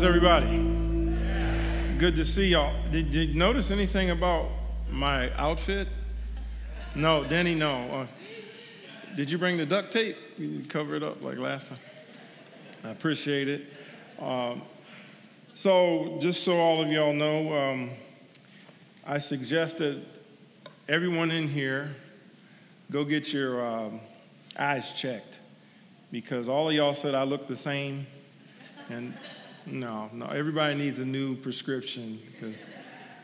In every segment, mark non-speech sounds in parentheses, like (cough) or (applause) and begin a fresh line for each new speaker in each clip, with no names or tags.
How's everybody? Good to see y'all. Did, you notice anything about my outfit? No, Denny, no. Uh, did you bring the duct tape? You cover it up like last time. I appreciate it. Um, so, just so all of y'all know, um, I suggested everyone in here go get your um, eyes checked because all of y'all said I look the same. And no, no, everybody needs a new prescription because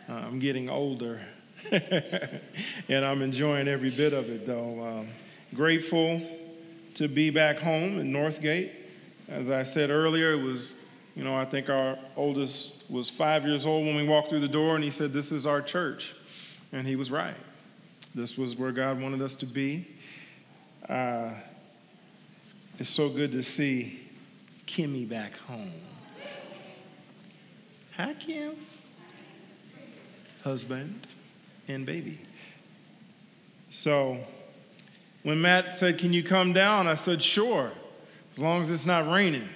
uh, I'm getting older. (laughs) and I'm enjoying every bit of it, though. Um, grateful to be back home in Northgate. As I said earlier, it was, you know, I think our oldest was five years old when we walked through the door, and he said, This is our church. And he was right. This was where God wanted us to be. Uh, it's so good to see Kimmy back home. Hi. Husband and baby. So when Matt said, Can you come down? I said, Sure, as long as it's not raining.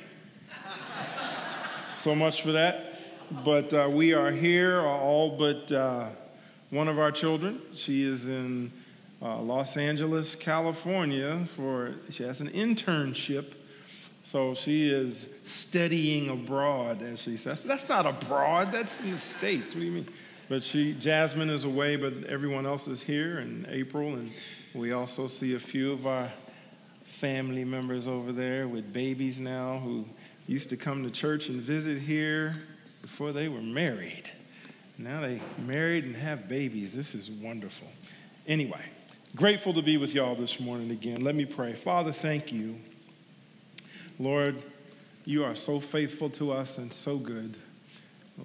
so much for that. But uh, we are here, all but uh, one of our children. She is in uh, Los Angeles, California, for she has an internship so she is studying abroad, as she says. That's not abroad, that's in the States. What do you mean? But she, Jasmine is away, but everyone else is here, in April, and we also see a few of our family members over there with babies now who used to come to church and visit here before they were married. Now they married and have babies. This is wonderful. Anyway, grateful to be with y'all this morning again. Let me pray. Father, thank you Lord, you are so faithful to us and so good.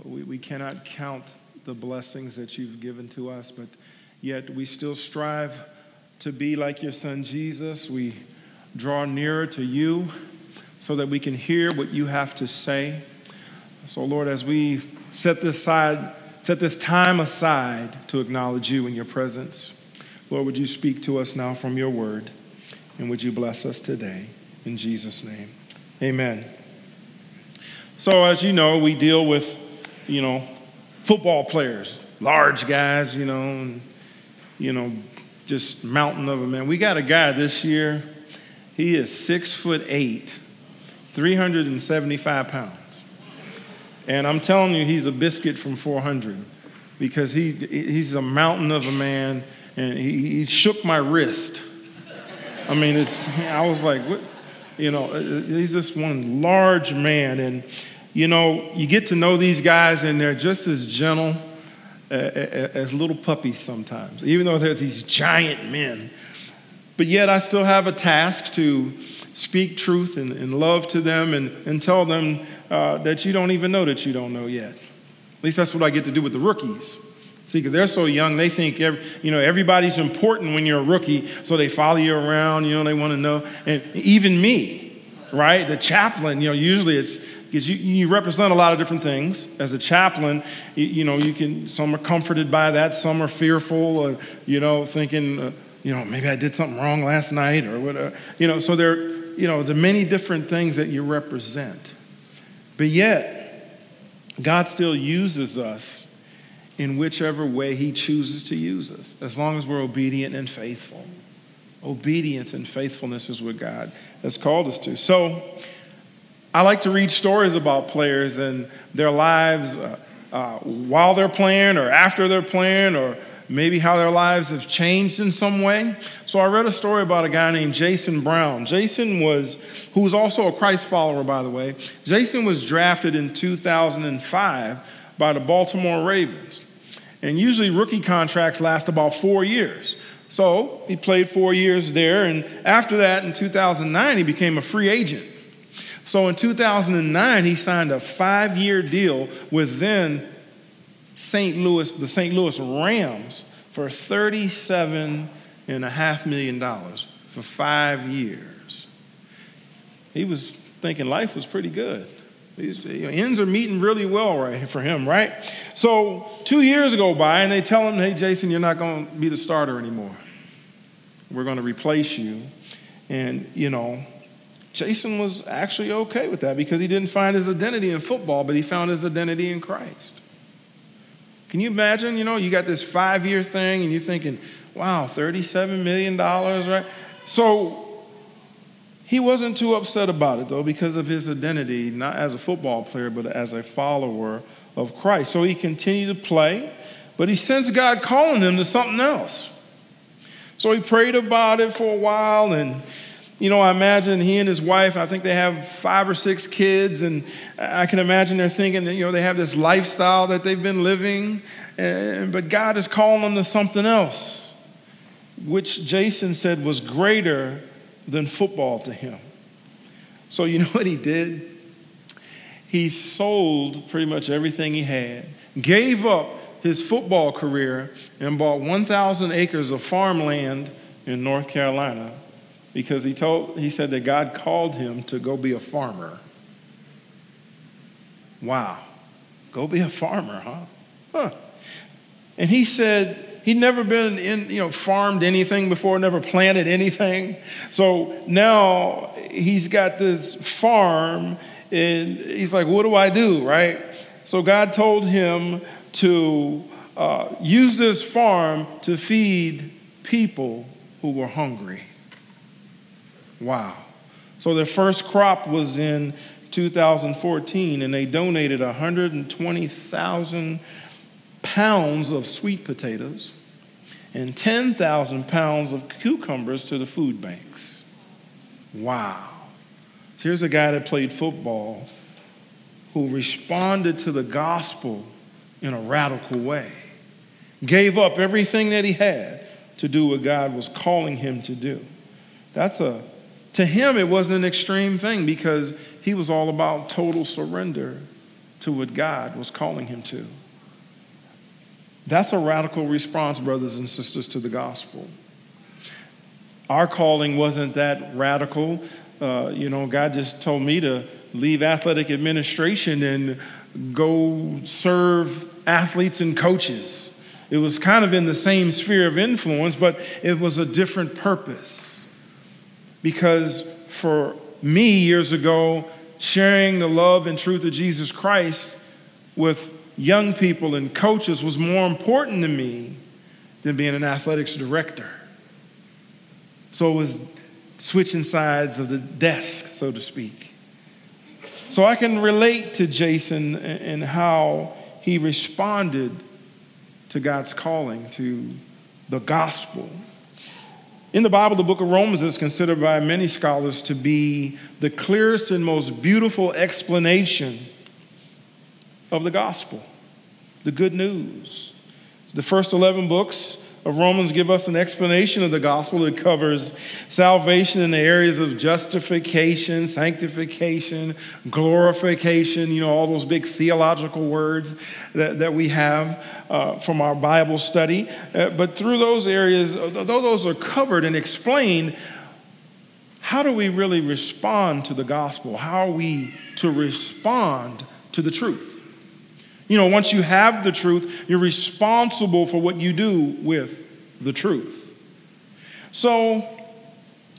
We, we cannot count the blessings that you've given to us, but yet we still strive to be like your son Jesus. We draw nearer to you so that we can hear what you have to say. So, Lord, as we set this side, set this time aside to acknowledge you in your presence, Lord, would you speak to us now from your word, and would you bless us today? In Jesus' name. Amen. So, as you know, we deal with, you know, football players, large guys, you know, and, you know, just mountain of a man. We got a guy this year, he is six foot eight, 375 pounds. And I'm telling you, he's a biscuit from 400 because he, he's a mountain of a man and he, he shook my wrist. I mean, it's, I was like, what? You know, uh, uh, he's just one large man. And, you know, you get to know these guys, and they're just as gentle as little puppies sometimes, even though they're these giant men. But yet, I still have a task to speak truth and, and love to them and, and tell them uh, that you don't even know that you don't know yet. At least that's what I get to do with the rookies. See, because they're so young, they think every, you know everybody's important when you're a rookie, so they follow you around. You know, they want to know. And even me, right? The chaplain. You know, usually it's because you, you represent a lot of different things. As a chaplain, you, you, know, you can. Some are comforted by that. Some are fearful. Uh, you know, thinking, uh, you know, maybe I did something wrong last night or whatever. You know, so there, you know, the many different things that you represent. But yet, God still uses us in whichever way He chooses to use us, as long as we're obedient and faithful. Obedience and faithfulness is what God has called us to. So, I like to read stories about players and their lives uh, uh, while they're playing or after they're playing or maybe how their lives have changed in some way. So I read a story about a guy named Jason Brown. Jason was, who was also a Christ follower, by the way. Jason was drafted in 2005 by the Baltimore Ravens. And usually rookie contracts last about four years. So he played four years there, and after that, in 2009, he became a free agent. So in 2009, he signed a five year deal with then St. Louis, the St. Louis Rams, for $37.5 million for five years. He was thinking life was pretty good. These ends are meeting really well right for him, right? So two years go by, and they tell him, "Hey, Jason, you're not going to be the starter anymore. We're going to replace you." And you know, Jason was actually okay with that because he didn't find his identity in football, but he found his identity in Christ. Can you imagine? You know, you got this five year thing and you're thinking, wow, $37 million, right? So he wasn't too upset about it, though, because of his identity, not as a football player, but as a follower of Christ. So he continued to play, but he sensed God calling him to something else. So he prayed about it for a while, and you know, I imagine he and his wife, I think they have five or six kids, and I can imagine they're thinking that, you know, they have this lifestyle that they've been living, and, but God is calling them to something else, which Jason said was greater than football to him. So, you (laughs) know what he did? He sold pretty much everything he had, gave up his football career, and bought 1,000 acres of farmland in North Carolina because he, told, he said that God called him to go be a farmer. Wow. Go be a farmer, huh? Huh. And he said, He'd never been in, you know, farmed anything before, never planted anything. So now he's got this farm, and he's like, what do I do, right? So God told him to uh, use this farm to feed people who were hungry. Wow. So their first crop was in 2014, and they donated 120,000 pounds of sweet potatoes and 10,000 pounds of cucumbers to the food banks. Wow. Here's a guy that played football who responded to the gospel in a radical way, gave up everything that he had to do what God was calling him to do. That's a, to him, it wasn't an extreme thing because he was all about total surrender to what God was calling him to. That's a radical response, brothers and sisters, to the gospel. Our calling wasn't that radical. Uh, you know, God just told me to leave athletic administration and go serve athletes and coaches. It was kind of in the same sphere of influence, but it was a different purpose. Because for me years ago, sharing the love and truth of Jesus Christ with young people and coaches was more important to me than being an athletics director. So it was switching sides of the desk, so to speak. So I can relate to Jason and how he responded to God's calling, to the gospel. In the Bible, the book of Romans is considered by many scholars to be the clearest and most beautiful explanation of the gospel, the good news. The first 11 books of Romans give us an explanation of the gospel that covers salvation in the areas of justification, sanctification, glorification, you know, all those big theological words that, that we have uh, from our Bible study. Uh, but through those areas, though those are covered and explained, how do we really respond to the gospel? How are we to respond to the truth? You know, once you have the truth, you're responsible for what you do with the truth. So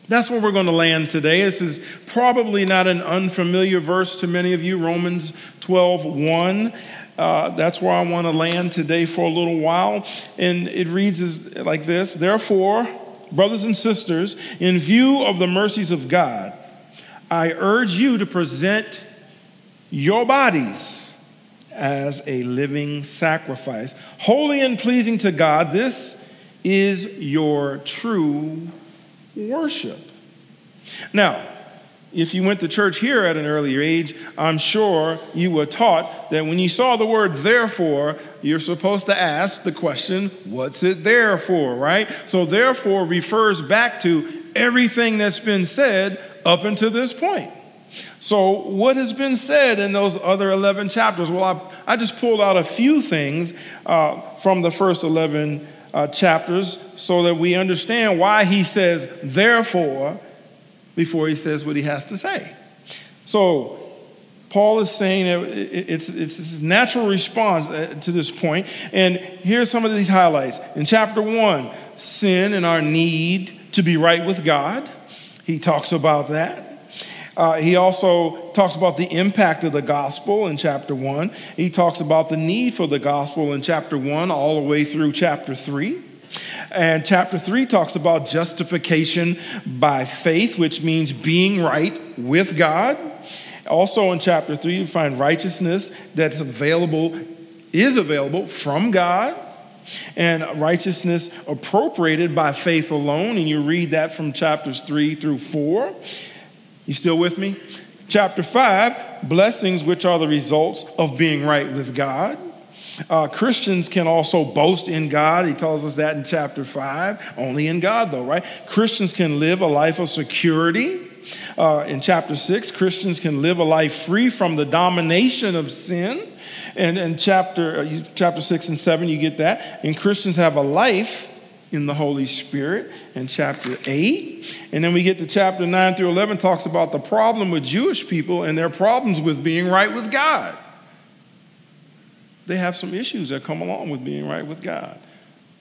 that's where we're going to land today. This is probably not an unfamiliar verse to many of you, Romans 12 1. Uh, that's where I want to land today for a little while. And it reads like this Therefore, brothers and sisters, in view of the mercies of God, I urge you to present your bodies as a living sacrifice, holy and pleasing to God. This is your true worship. Now, if you went to church here at an earlier age, I'm sure you were taught that when you saw the word therefore, you're supposed to ask the question, what's it there for, right? So, therefore refers back to everything that's been said up until this point. So, what has been said in those other 11 chapters? Well, I, I just pulled out a few things uh, from the first 11 uh, chapters so that we understand why he says, therefore, before he says what he has to say. So, Paul is saying it's, it's his natural response uh, to this point. And here's some of these highlights. In chapter one, sin and our need to be right with God. He talks about that. Uh, he also talks about the impact of the gospel in chapter 1. He talks about the need for the gospel in chapter 1 all the way through chapter 3. And chapter 3 talks about justification by faith, which means being right with God. Also in chapter 3, you find righteousness that's available, is available from God and righteousness appropriated by faith alone. And you read that from chapters 3 through 4. You still with me? Chapter 5, blessings which are the results of being right with God. Uh, Christians can also boast in God. He tells us that in chapter 5. Only in God, though, right? Christians can live a life of security. Uh, in chapter 6, Christians can live a life free from the domination of sin. And in chapter, uh, chapter 6 and 7, you get that. And Christians have a life in the Holy Spirit in chapter 8. And then we get to chapter 9 through 11, talks about the problem with Jewish people and their problems with being right with God. They have some issues that come along with being right with God.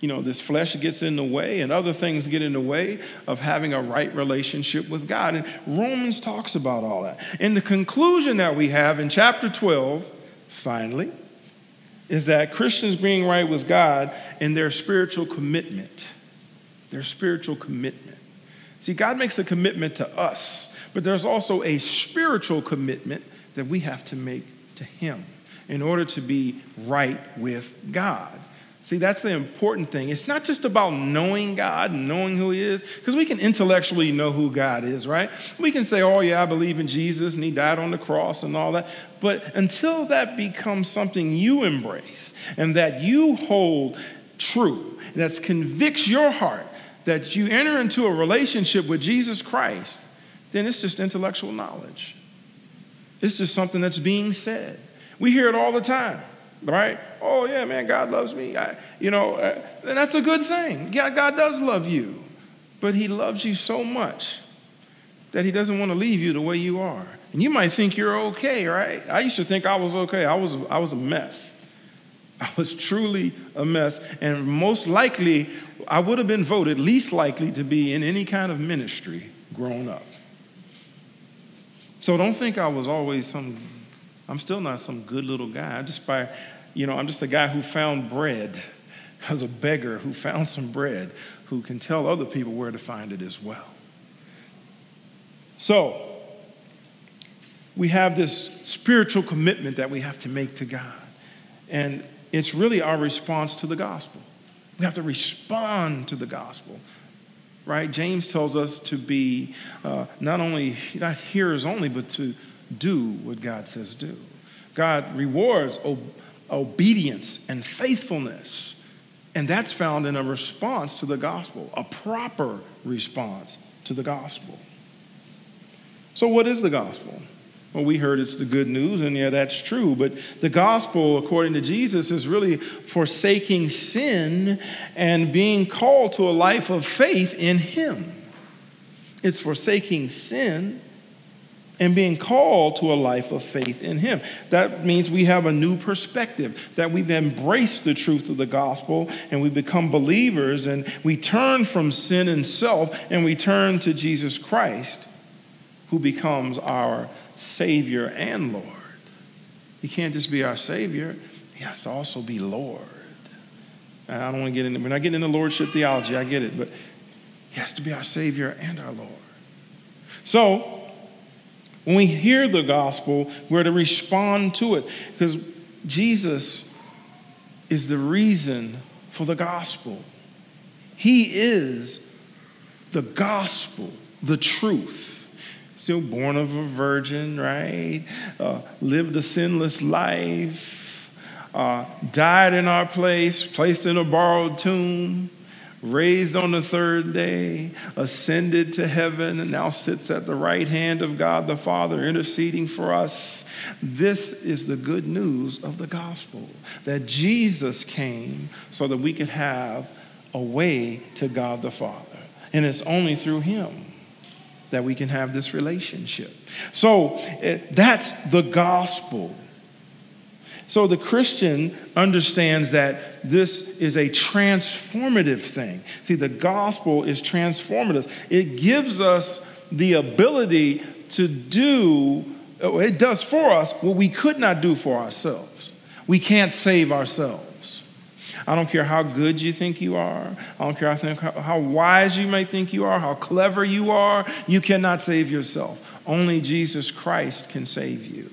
You know, this flesh gets in the way and other things get in the way of having a right relationship with God. And Romans talks about all that. And the conclusion that we have in chapter 12, finally, is that Christians being right with God and their spiritual commitment. Their spiritual commitment. See, God makes a commitment to us, but there's also a spiritual commitment that we have to make to Him in order to be right with God. See, that's the important thing. It's not just about knowing God and knowing who He is, because we can intellectually know who God is, right? We can say, oh, yeah, I believe in Jesus and He died on the cross and all that. But until that becomes something you embrace and that you hold true, that convicts your heart, that you enter into a relationship with Jesus Christ, then it's just intellectual knowledge. It's just something that's being said. We hear it all the time right? Oh, yeah, man, God loves me. I, you know, uh, and that's a good thing. Yeah, God does love you, but He loves you so much that He doesn't want to leave you the way you are. And you might think you're okay, right? I used to think I was okay. I was, I was a mess. I was truly a mess. And most likely, I would have been voted least likely to be in any kind of ministry growing up. So don't think I was always some, I'm still not some good little guy. I just by you know, I'm just a guy who found bread. (laughs) I was a beggar who found some bread, who can tell other people where to find it as well. So, we have this spiritual commitment that we have to make to God. And it's really our response to the gospel. We have to respond to the gospel, right? James tells us to be uh, not only, not hearers only, but to do what God says do. God rewards obedience and faithfulness. And that's found in a response to the gospel, a proper response to the gospel. So, what is the gospel? Well, we heard it's the good news, and yeah, that's true. But the gospel, according to Jesus, is really forsaking sin and being called to a life of faith in Him. It's forsaking sin and being called to a life of faith in Him. That means we have a new perspective, that we've embraced the truth of the gospel and we become believers and we turn from sin and self and we turn to Jesus Christ, who becomes our Savior and Lord. He can't just be our Savior, He has to also be Lord. I don't want to get into, we're not getting into Lordship theology, I get it, but He has to be our Savior and our Lord. So, when we hear the gospel, we're to respond to it because Jesus is the reason for the gospel. He is the gospel, the truth. Still born of a virgin, right? Uh, lived a sinless life, uh, died in our place, placed in a borrowed tomb, raised on the third day, ascended to heaven, and now sits at the right hand of God the Father, interceding for us. This is the good news of the gospel that Jesus came so that we could have a way to God the Father. And it's only through Him that we can have this relationship. So eh, that's the gospel. So the Christian understands that this is a transformative thing. See, the gospel is transformative, it gives us the ability to do, oh, it does for us what we could not do for ourselves. We can't save ourselves. I don't care how good you think you are. I don't care how, how wise you may think you are, how clever you are. You cannot save yourself. Only Jesus Christ can save you.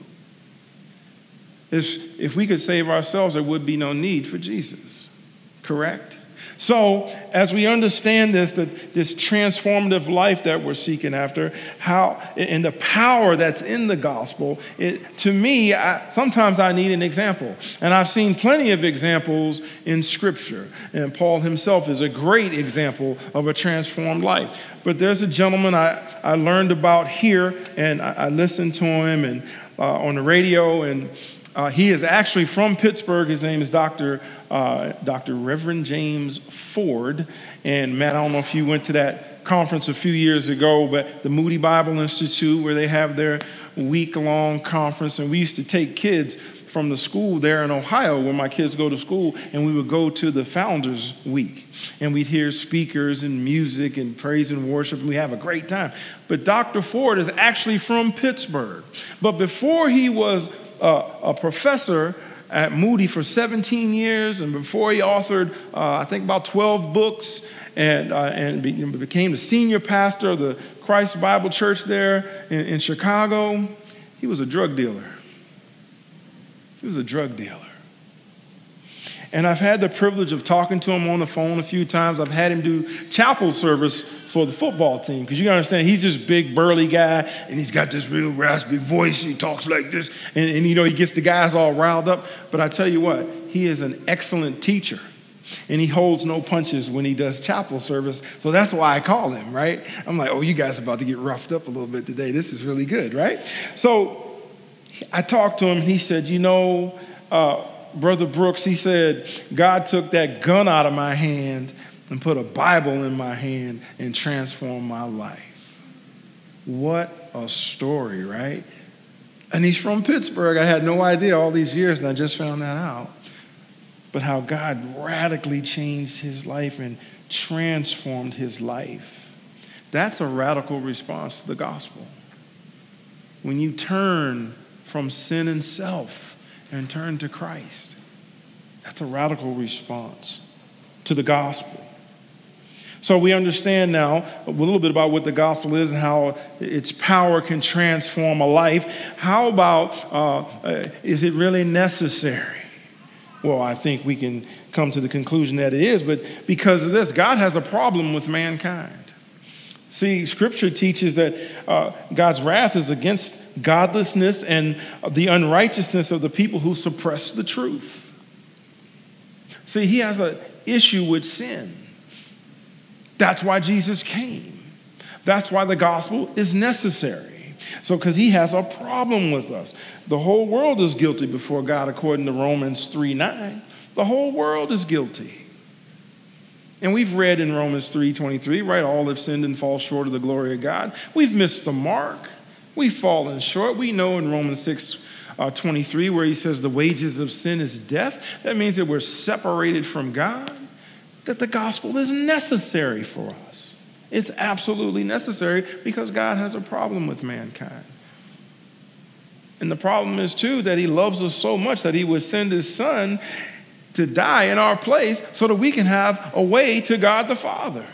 If, if we could save ourselves, there would be no need for Jesus. Correct? So, as we understand this, that this transformative life that we're seeking after, how and the power that's in the gospel, it, to me, I, sometimes I need an example, and I've seen plenty of examples in Scripture. And Paul himself is a great example of a transformed life. But there's a gentleman I, I learned about here, and I, I listened to him and uh, on the radio, and uh, he is actually from Pittsburgh. His name is Dr. Uh, Dr. Reverend James Ford. And Matt, I don't know if you went to that conference a few years ago, but the Moody Bible Institute, where they have their week long conference. And we used to take kids from the school there in Ohio, where my kids go to school, and we would go to the Founders Week. And we'd hear speakers and music and praise and worship, and we have a great time. But Dr. Ford is actually from Pittsburgh. But before he was a, a professor at Moody for 17 years, and before he authored, uh, I think, about 12 books, and, uh, and be, became the senior pastor of the Christ Bible Church there in, in Chicago, he was a drug dealer. He was a drug dealer. And I've had the privilege of talking to him on the phone a few times. I've had him do chapel service for the football team because you gotta understand he's this big burly guy and he's got this real raspy voice. He talks like this, and, and you know he gets the guys all riled up. But I tell you what, he is an excellent teacher and he holds no punches when he does chapel service. So that's why I call him, right? I'm like, oh, you guys about to get roughed up a little bit today. This is really good, right? So I talked to him, he said, you know, uh, Brother Brooks, he said, God took that gun out of my hand and put a Bible in my hand and transformed my life. What a story, right? And he's from Pittsburgh. I had no idea all these years, and I just found that out. But how God radically changed his life and transformed his life. That's a radical response to the gospel. When you turn from sin and self, and turn to Christ. That's a radical response to the gospel. So we understand now a little bit about what the gospel is and how its power can transform a life. How about uh, is it really necessary? Well, I think we can come to the conclusion that it is, but because of this, God has a problem with mankind. See, Scripture teaches that uh, God's wrath is against godlessness and the unrighteousness of the people who suppress the truth. See, He has an issue with sin. That's why Jesus came. That's why the gospel is necessary. So, because He has a problem with us. The whole world is guilty before God, according to Romans 3 9. The whole world is guilty. And we've read in Romans 3:23, right? All have sinned and fall short of the glory of God. We've missed the mark. We've fallen short. We know in Romans 6 uh, 23, where he says the wages of sin is death. That means that we're separated from God, that the gospel is necessary for us. It's absolutely necessary because God has a problem with mankind. And the problem is, too, that he loves us so much that he would send his son to die in our place so that we can have a way to God the Father.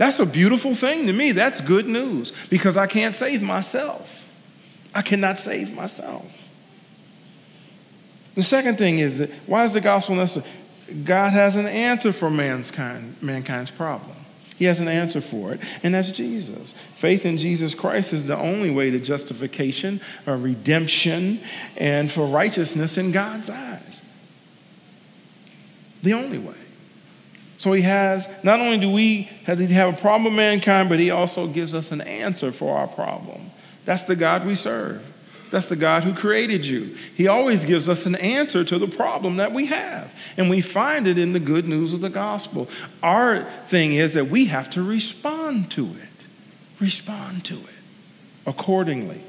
That's a beautiful thing to me. That's good news because I can't save myself. I cannot save myself. The second thing is that why is the gospel necessary? God has an answer for mankind, mankind's problem. He has an answer for it, and that's Jesus. Faith in Jesus Christ is the only way to justification, or redemption, and for righteousness in God's eyes the only way. So he has, not only do we have, a problem with mankind, but he also gives us an answer for our problem. That's the God we serve. That's the God who created you. He always gives us an answer to the problem that we have. And we find it in the good news of the gospel. Our thing is that we have to respond to it. Respond to it accordingly.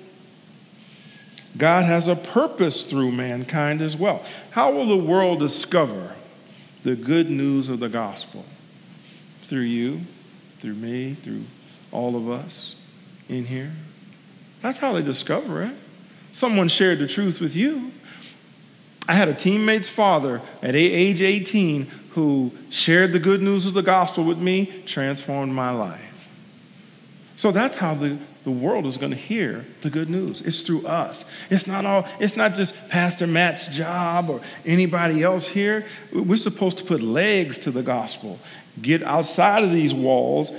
God has a purpose through mankind as well. How will the world discover the good news of the gospel through you, through me, through all of us in here. That's how they discover it. Someone shared the truth with you. I had a teammate's father at age 18 who shared the good news of the gospel with me, transformed my life. So that's how the, the world is going to hear the good news. It's through us. It's not all, it's not just Pastor Matt's job or anybody else here. We're supposed to put legs to the gospel, get outside of these walls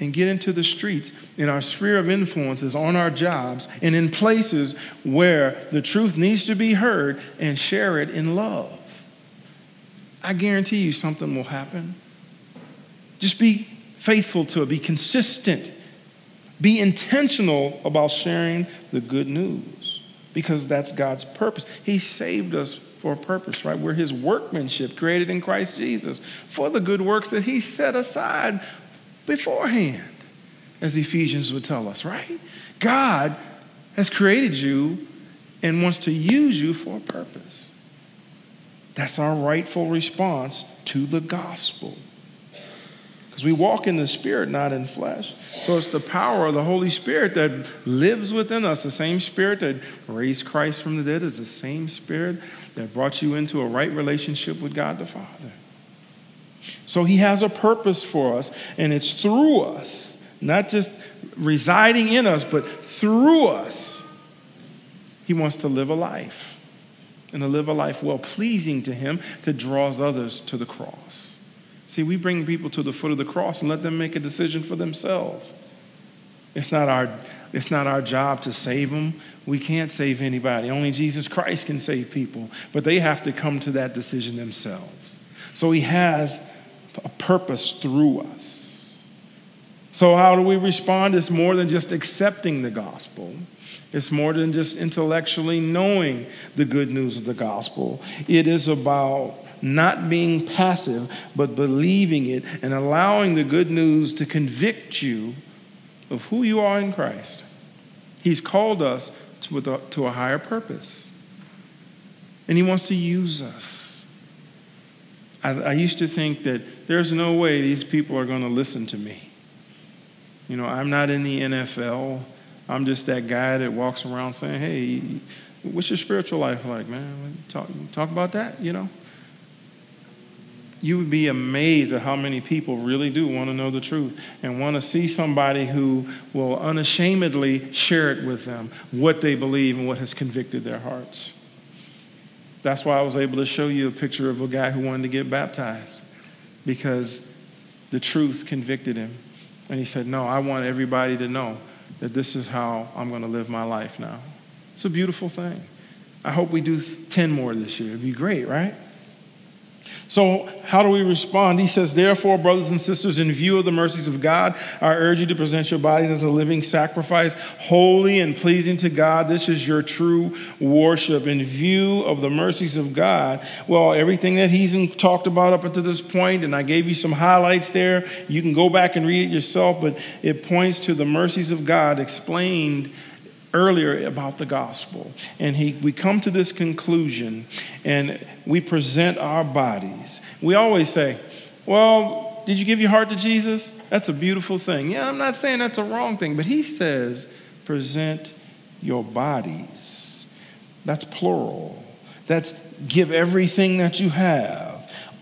and get into the streets in our sphere of influences, on our jobs, and in places where the truth needs to be heard and share it in love. I guarantee you something will happen. Just be faithful to it, be consistent, be intentional about sharing the good news because that's God's purpose. He saved us for a purpose, right? We're His workmanship created in Christ Jesus for the good works that He set aside beforehand, as Ephesians would tell us, right? God has created you and wants to use you for a purpose. That's our rightful response to the gospel. Because we walk in the Spirit, not in flesh. So it's the power of the Holy Spirit that lives within us. The same Spirit that raised Christ from the dead is the same Spirit that brought you into a right relationship with God the Father. So he has a purpose for us, and it's through us, not just residing in us, but through us. He wants to live a life, and to live a life well pleasing to him that draws others to the cross. See, we bring people to the foot of the cross and let them make a decision for themselves. It's not our, it's not our job to save them. We can't save anybody. Only Jesus Christ can save people, but they have to come to that decision themselves. So he has a purpose through us. So, how do we respond? It's more than just accepting the gospel. It's more than just intellectually knowing the good news of the gospel. It is about not being passive, but believing it and allowing the good news to convict you of who you are in Christ. He's called us to a, higher purpose, and He wants to use us. I, I used to think that there's no way these people are going to listen to me. You know, I'm not in the NFL. I'm just that guy that walks around saying, hey, what's your spiritual life like, man? Talk, talk about that, you know? You would be amazed at how many people really do want to know the truth and want to see somebody who will unashamedly share it with them, what they believe and what has convicted their hearts. That's why I was able to show you a picture of a guy who wanted to get baptized because the truth convicted him. And he said, No, I want everybody to know that this is how I'm going to live my life now. It's a beautiful thing. I hope we do 10 more this year. It'd be great, right? So, how do we respond? He says, Therefore, brothers and sisters, in view of the mercies of God, I urge you to present your bodies as a living sacrifice, holy and pleasing to God. This is your true worship. In view of the mercies of God, well, everything that he's talked about up until this point, and I gave you some highlights there. You can go back and read it yourself, but it points to the mercies of God explained earlier about the gospel. And he, we come to this conclusion and we present our bodies. We always say, Well, did you give your heart to Jesus? That's a beautiful thing. Yeah, I'm not saying that's a wrong thing, but he says, Present your bodies. That's plural. That's give everything that you have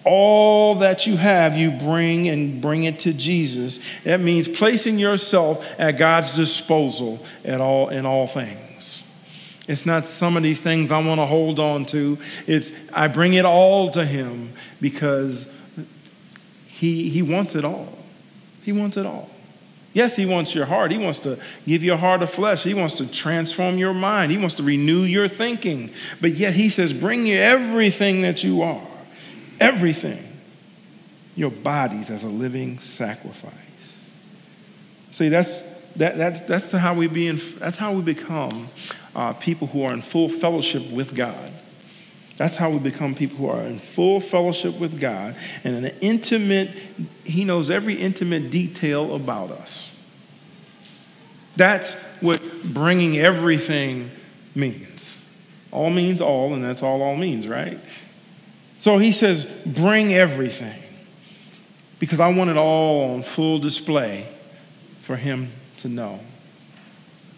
all that you have, you bring and bring it to Jesus. That means placing yourself at God's disposal at all, in all things. It's not some of these things I want to hold on to. It's I bring it all to Him because He, he wants it all. He wants it all. Yes, He wants your heart. He wants to give you a heart of flesh. He wants to transform your mind. He wants to renew your thinking. But yet He says, bring you everything that you are everything, your bodies as a living sacrifice. See, that's, that, that's, that's, how, we be in, that's how we become uh, people who are in full fellowship with God. That's how we become people who are in full fellowship with God and an intimate, He knows every intimate detail about us. That's what bringing everything means. All means all, and that's all all means, right? So he says, Bring everything because I want it all on full display for him to know,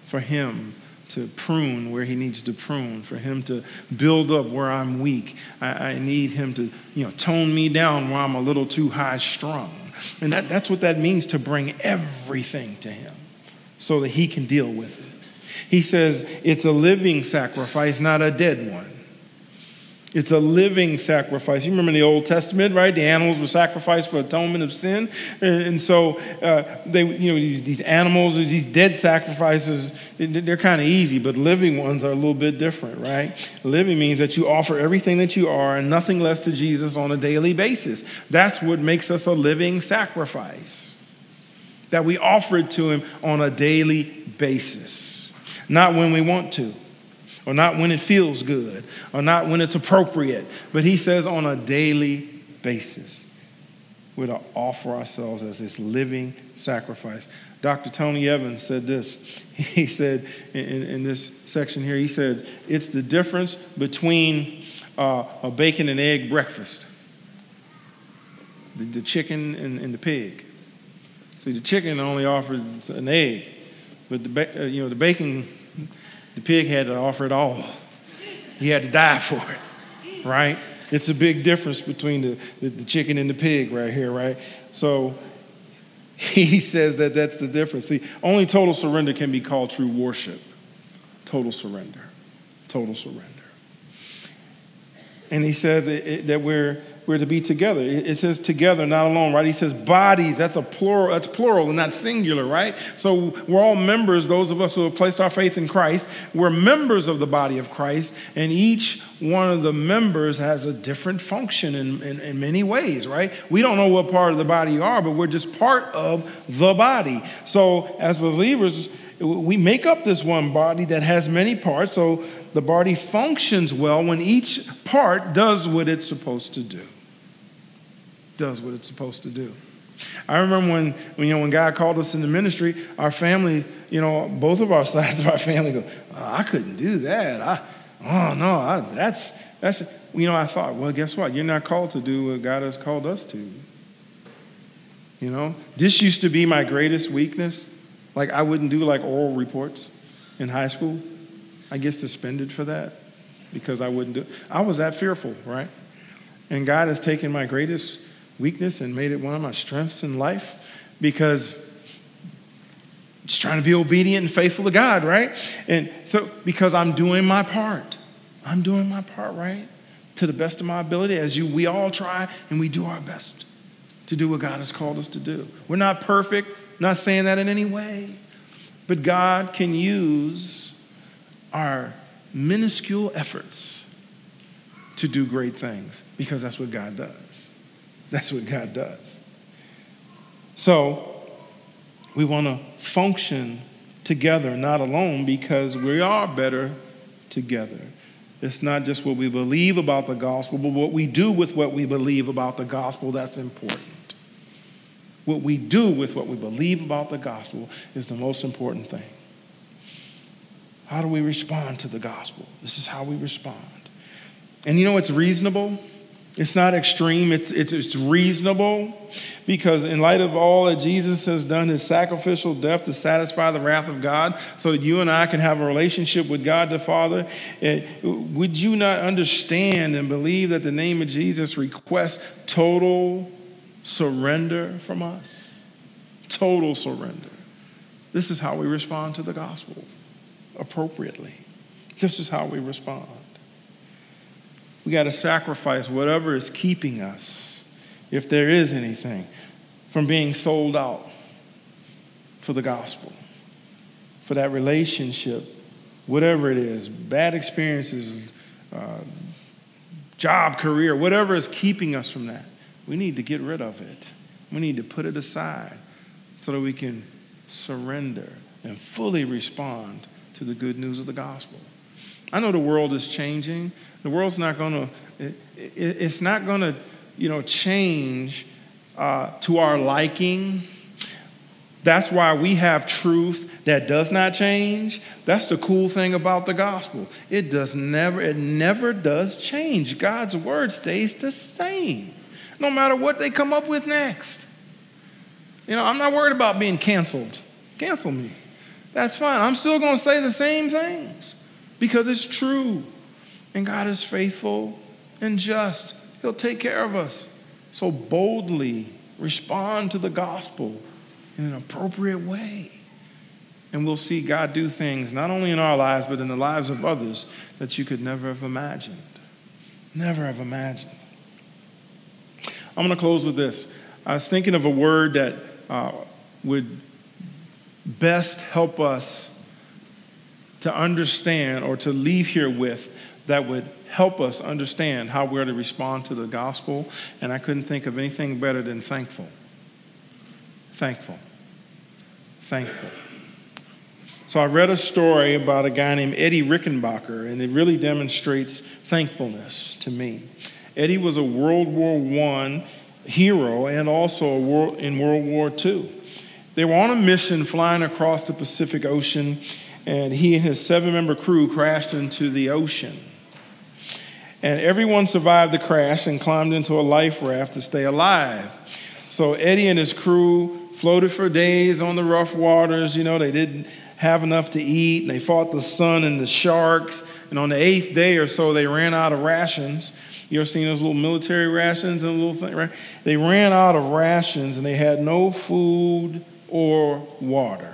for him to prune where he needs to prune, for him to build up where I'm weak. I, I, need him to, you know, tone me down where I'm a little too high strung. And that, that's what that means to bring everything to him so that he can deal with it. He says it's a living sacrifice, not a dead one. It's a living sacrifice. You remember in the Old Testament, right? The animals were sacrificed for atonement of sin. And, so uh, they, you know, these, animals, these dead sacrifices, they're kind of easy, but living ones are a little bit different, right? Living means that you offer everything that you are and nothing less to Jesus on a daily basis. That's what makes us a living sacrifice. That we offer it to Him on a daily basis, not when we want to or not when it feels good, or not when it's appropriate, but he says on a daily basis. We're to offer ourselves as this living sacrifice. Dr. Tony Evans said this. (laughs) He said in, in this section here, he said, it's the difference between uh, a bacon and egg breakfast, the, the chicken and, and, the pig. See, the chicken only offers an egg, but the, uh, you know, the bacon the pig had to offer it all. He had to die for it, right? It's a big difference between the, the, the chicken and the pig right here, right? So (laughs) he says that that's the difference. See, only total surrender can be called true worship. Total surrender. Total surrender. And he says it, it, that we're we're to be together. It says together, not alone, right? He says bodies, that's a plural, that's plural and not singular, right? So we're all members, those of us who have placed our faith in Christ, we're members of the body of Christ, and each one of the members has a different function in, in, in many ways, right? We don't know what part of the body you are, but we're just part of the body. So as believers, we make up this one body that has many parts, so the body functions well when each part does what it's supposed to do does what it's supposed to do. I remember when, when, you know, when God called us into ministry, our family, you know, both of our (laughs) sides of our family go, oh, I couldn't do that. I, oh, no, I, that's, that's, you know, I thought, well, guess what? You're not called to do what God has called us to. You know, this used to be my greatest weakness. Like, I wouldn't do like oral reports in high school. I get suspended for that because I wouldn't do it. I was that fearful, right? And God has taken my greatest weakness and made it one of my strengths in life because just trying to be obedient and faithful to God, right? And so because I'm doing my part. I'm doing my part, right? To the best of my ability, as you we all try and we do our best to do what God has called us to do. We're not perfect, not saying that in any way. But God can use our minuscule efforts to do great things because that's what God does. That's what God does. So, we want to function together, not alone, because we are better together. It's not just what we believe about the gospel, but what we do with what we believe about the gospel that's important. What we do with what we believe about the gospel is the most important thing. How do we respond to the gospel? This is how we respond. And you know it's reasonable? It's not extreme, it's, it's, it's reasonable because, in light of all that Jesus has done, his sacrificial death to satisfy the wrath of God, so that you and I can have a relationship with God the Father, would you not understand and believe that the name of Jesus requests total surrender from us? Total surrender. This is how we respond to the gospel appropriately. This is how we respond. We got to sacrifice whatever is keeping us, if there is anything, from being sold out for the gospel, for that relationship, whatever it is, bad experiences, uh, job, career, whatever is keeping us from that. We need to get rid of it. We need to put it aside so that we can surrender and fully respond to the good news of the gospel. I know the world is changing. The world's not going to, it, it's not going to, you know, change uh, to our liking. That's why we have truth that does not change. That's the cool thing about the gospel. It does never, it never does change. God's word stays the same, no matter what they come up with next. You know, I'm not worried about being canceled. Cancel me. That's fine. I'm still going to say the same things because it's true. And God is faithful and just. He'll take care of us. So boldly respond to the gospel in an appropriate way. And we'll see God do things not only in our lives, but in the lives of others that you could never have imagined. Never have imagined. I'm going to close with this. I was thinking of a word that uh, would best help us to understand or to leave here with that would help us understand how we're to respond to the gospel. And I couldn't think of anything better than thankful. Thankful. Thankful. So I read a story about a guy named Eddie Rickenbacker, and it really demonstrates thankfulness to me. Eddie was a World War I hero and also world, in World War II. They were on a mission flying across the Pacific Ocean, and he and his seven member crew crashed into the ocean. And everyone survived the crash and climbed into a life raft to stay alive. So Eddie and his crew floated for days on the rough waters. You know, they didn't have enough to eat, they fought the sun and the sharks. And on the eighth day or so, they ran out of rations. You ever seen those little military rations and little thing, right? They ran out of rations and they had no food or water.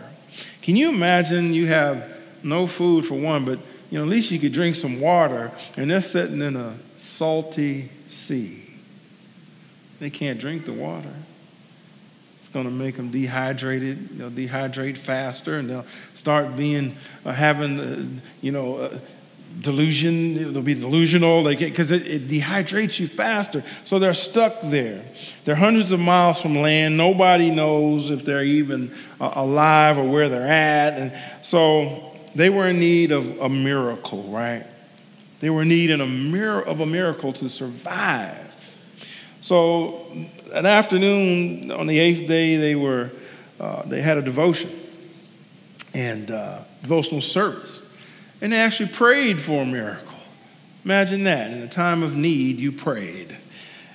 Can you imagine you have no food for one, but you know, at least you could drink some water, and they're sitting in a salty sea. They can't drink the water. It's going to make them dehydrated. They'll dehydrate faster, and they'll start being uh, having, uh, you know, uh, delusion. They'll be delusional. They get because it, it, dehydrates you faster. So they're stuck there. They're hundreds of miles from land. Nobody knows if they're even uh, alive or where they're at, and so they were in need of a miracle, right? They were in need a, mir- of a miracle to survive. So, an afternoon on the eighth day, they were uh, they had a devotion and uh, devotional service, and they actually prayed for a miracle. Imagine that! In a time of need, you prayed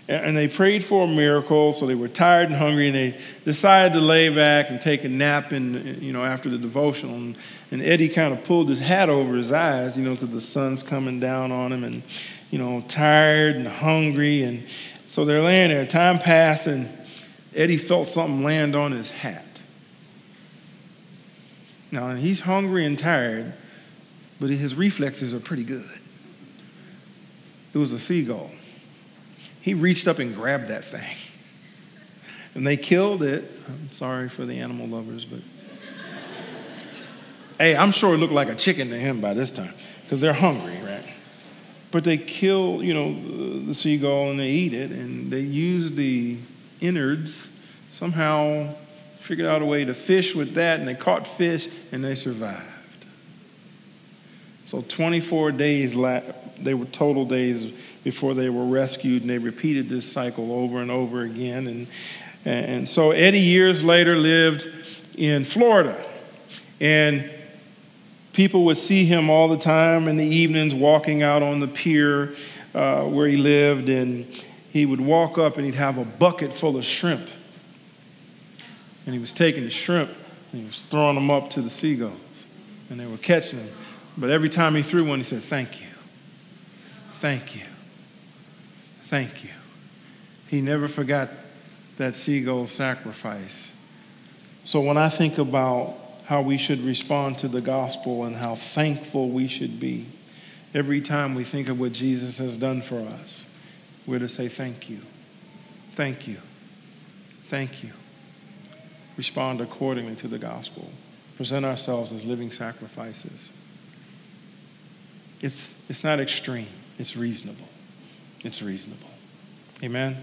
and they prayed for a miracle so they were tired and hungry and they decided to lay back and take a nap in you know after the devotional. And, and eddie kind of pulled his hat over his eyes you know because the sun's coming down on him and you know tired and hungry. And so they're laying there. Time passed and eddie felt something land on his hat. Now he's hungry and tired but his reflexes are pretty good. It was a seagull he reached up and grabbed that thing. And they killed it. I'm sorry for the animal lovers, but hey, I'm sure it looked like a chicken to him by this time because they're hungry, right? But they kill, you know, the seagull and they eat it, and they use the innards somehow figured out a way to fish with that, and they caught fish and they survived. So 24 days, they were total days before they were rescued, and they repeated this cycle over and over again. And, and so Eddie, years later, lived in Florida. And people would see him all the time in the evenings walking out on the pier uh, where he lived, and he would walk up and he'd have a bucket full of shrimp. And he was taking the shrimp and he was throwing them up to the seagulls, and they were catching them. But every time he threw one, he said, Thank you. Thank you. Thank you. He never forgot that seagull sacrifice. So when I think about how we should respond to the gospel and how thankful we should be, every time we think of what Jesus has done for us, we're to say thank you. Thank you. Thank you. Respond accordingly to the gospel. Present ourselves as living sacrifices. It's, it's not extreme, it's reasonable. It's reasonable. Amen.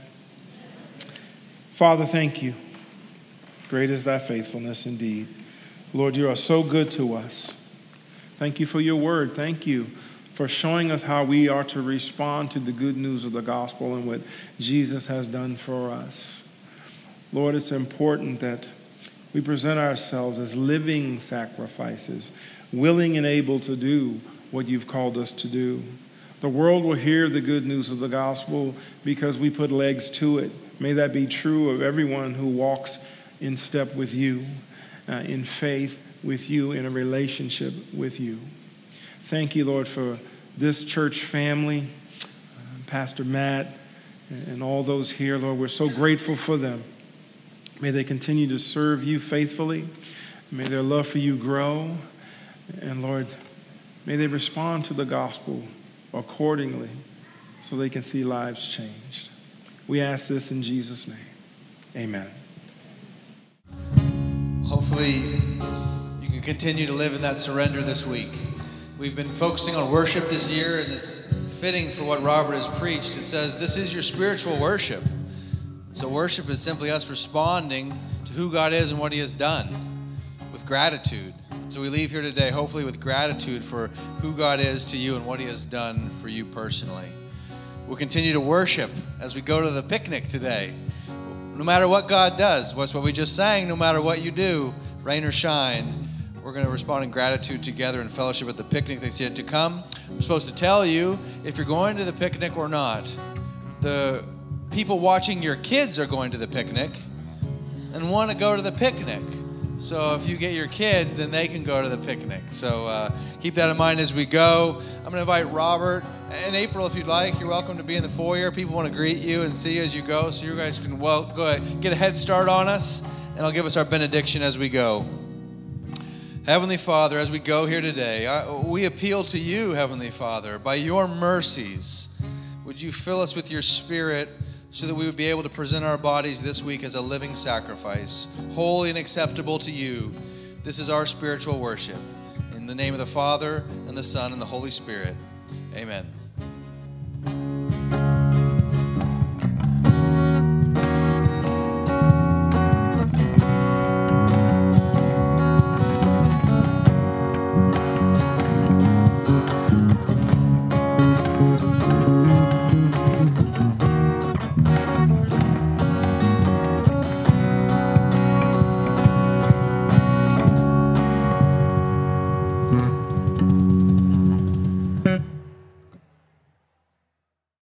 Father, thank you. Great is thy faithfulness indeed. Lord, you are so good to us. Thank you for your word. Thank you for showing us how we are to respond to the good news of the gospel and what Jesus has done for us. Lord, it's important that we present ourselves as living sacrifices, willing and able to do what you've called us to do. The world will hear the good news of the gospel because we put legs to it. May that be true of everyone who walks in step with you uh, in faith. with you in a relationship with you. Thank you, Lord, for this church family, uh, Pastor Matt, and all those here, Lord. We're so grateful for them. May they continue to serve you faithfully. May their love for you grow. And Lord, may they respond to the gospel accordingly so they can see lives changed. We ask this in Jesus' name. Amen.
Hopefully, you can continue to live in that surrender this week. We've been focusing on worship this year, and it's fitting for what Robert has preached. It says, This is your spiritual worship. So, worship is simply us responding to who God is and what He has done with gratitude. So, we leave here today, hopefully, with gratitude for who God is to you and what He has done for you personally. We'll continue to worship as we go to the picnic today. No matter what God does, what's what we just sang, no matter what you do, rain or shine, we're going to respond in gratitude together in fellowship at the picnic that's yet to come. I'm supposed to tell you if you're going to the picnic or not. The people watching your kids are going to the picnic and want to go to the picnic. So if you get your kids, then they can go to the picnic. So uh, keep that in mind as we go. I'm going to invite Robert and April if you'd like. You're welcome to be in the foyer. People want to greet you and see you as you go, so you guys can well go ahead, get a head start on us, and I'll give us our benediction as we go. Heavenly Father, as we go here today, I, we appeal to you, Heavenly Father, by your mercies. Would you fill us with your spirit so that we would be able to present our bodies this week as a living sacrifice, holy and acceptable to you? This is our spiritual worship. In the name of the Father, and the Son, and the Holy Spirit. Amen.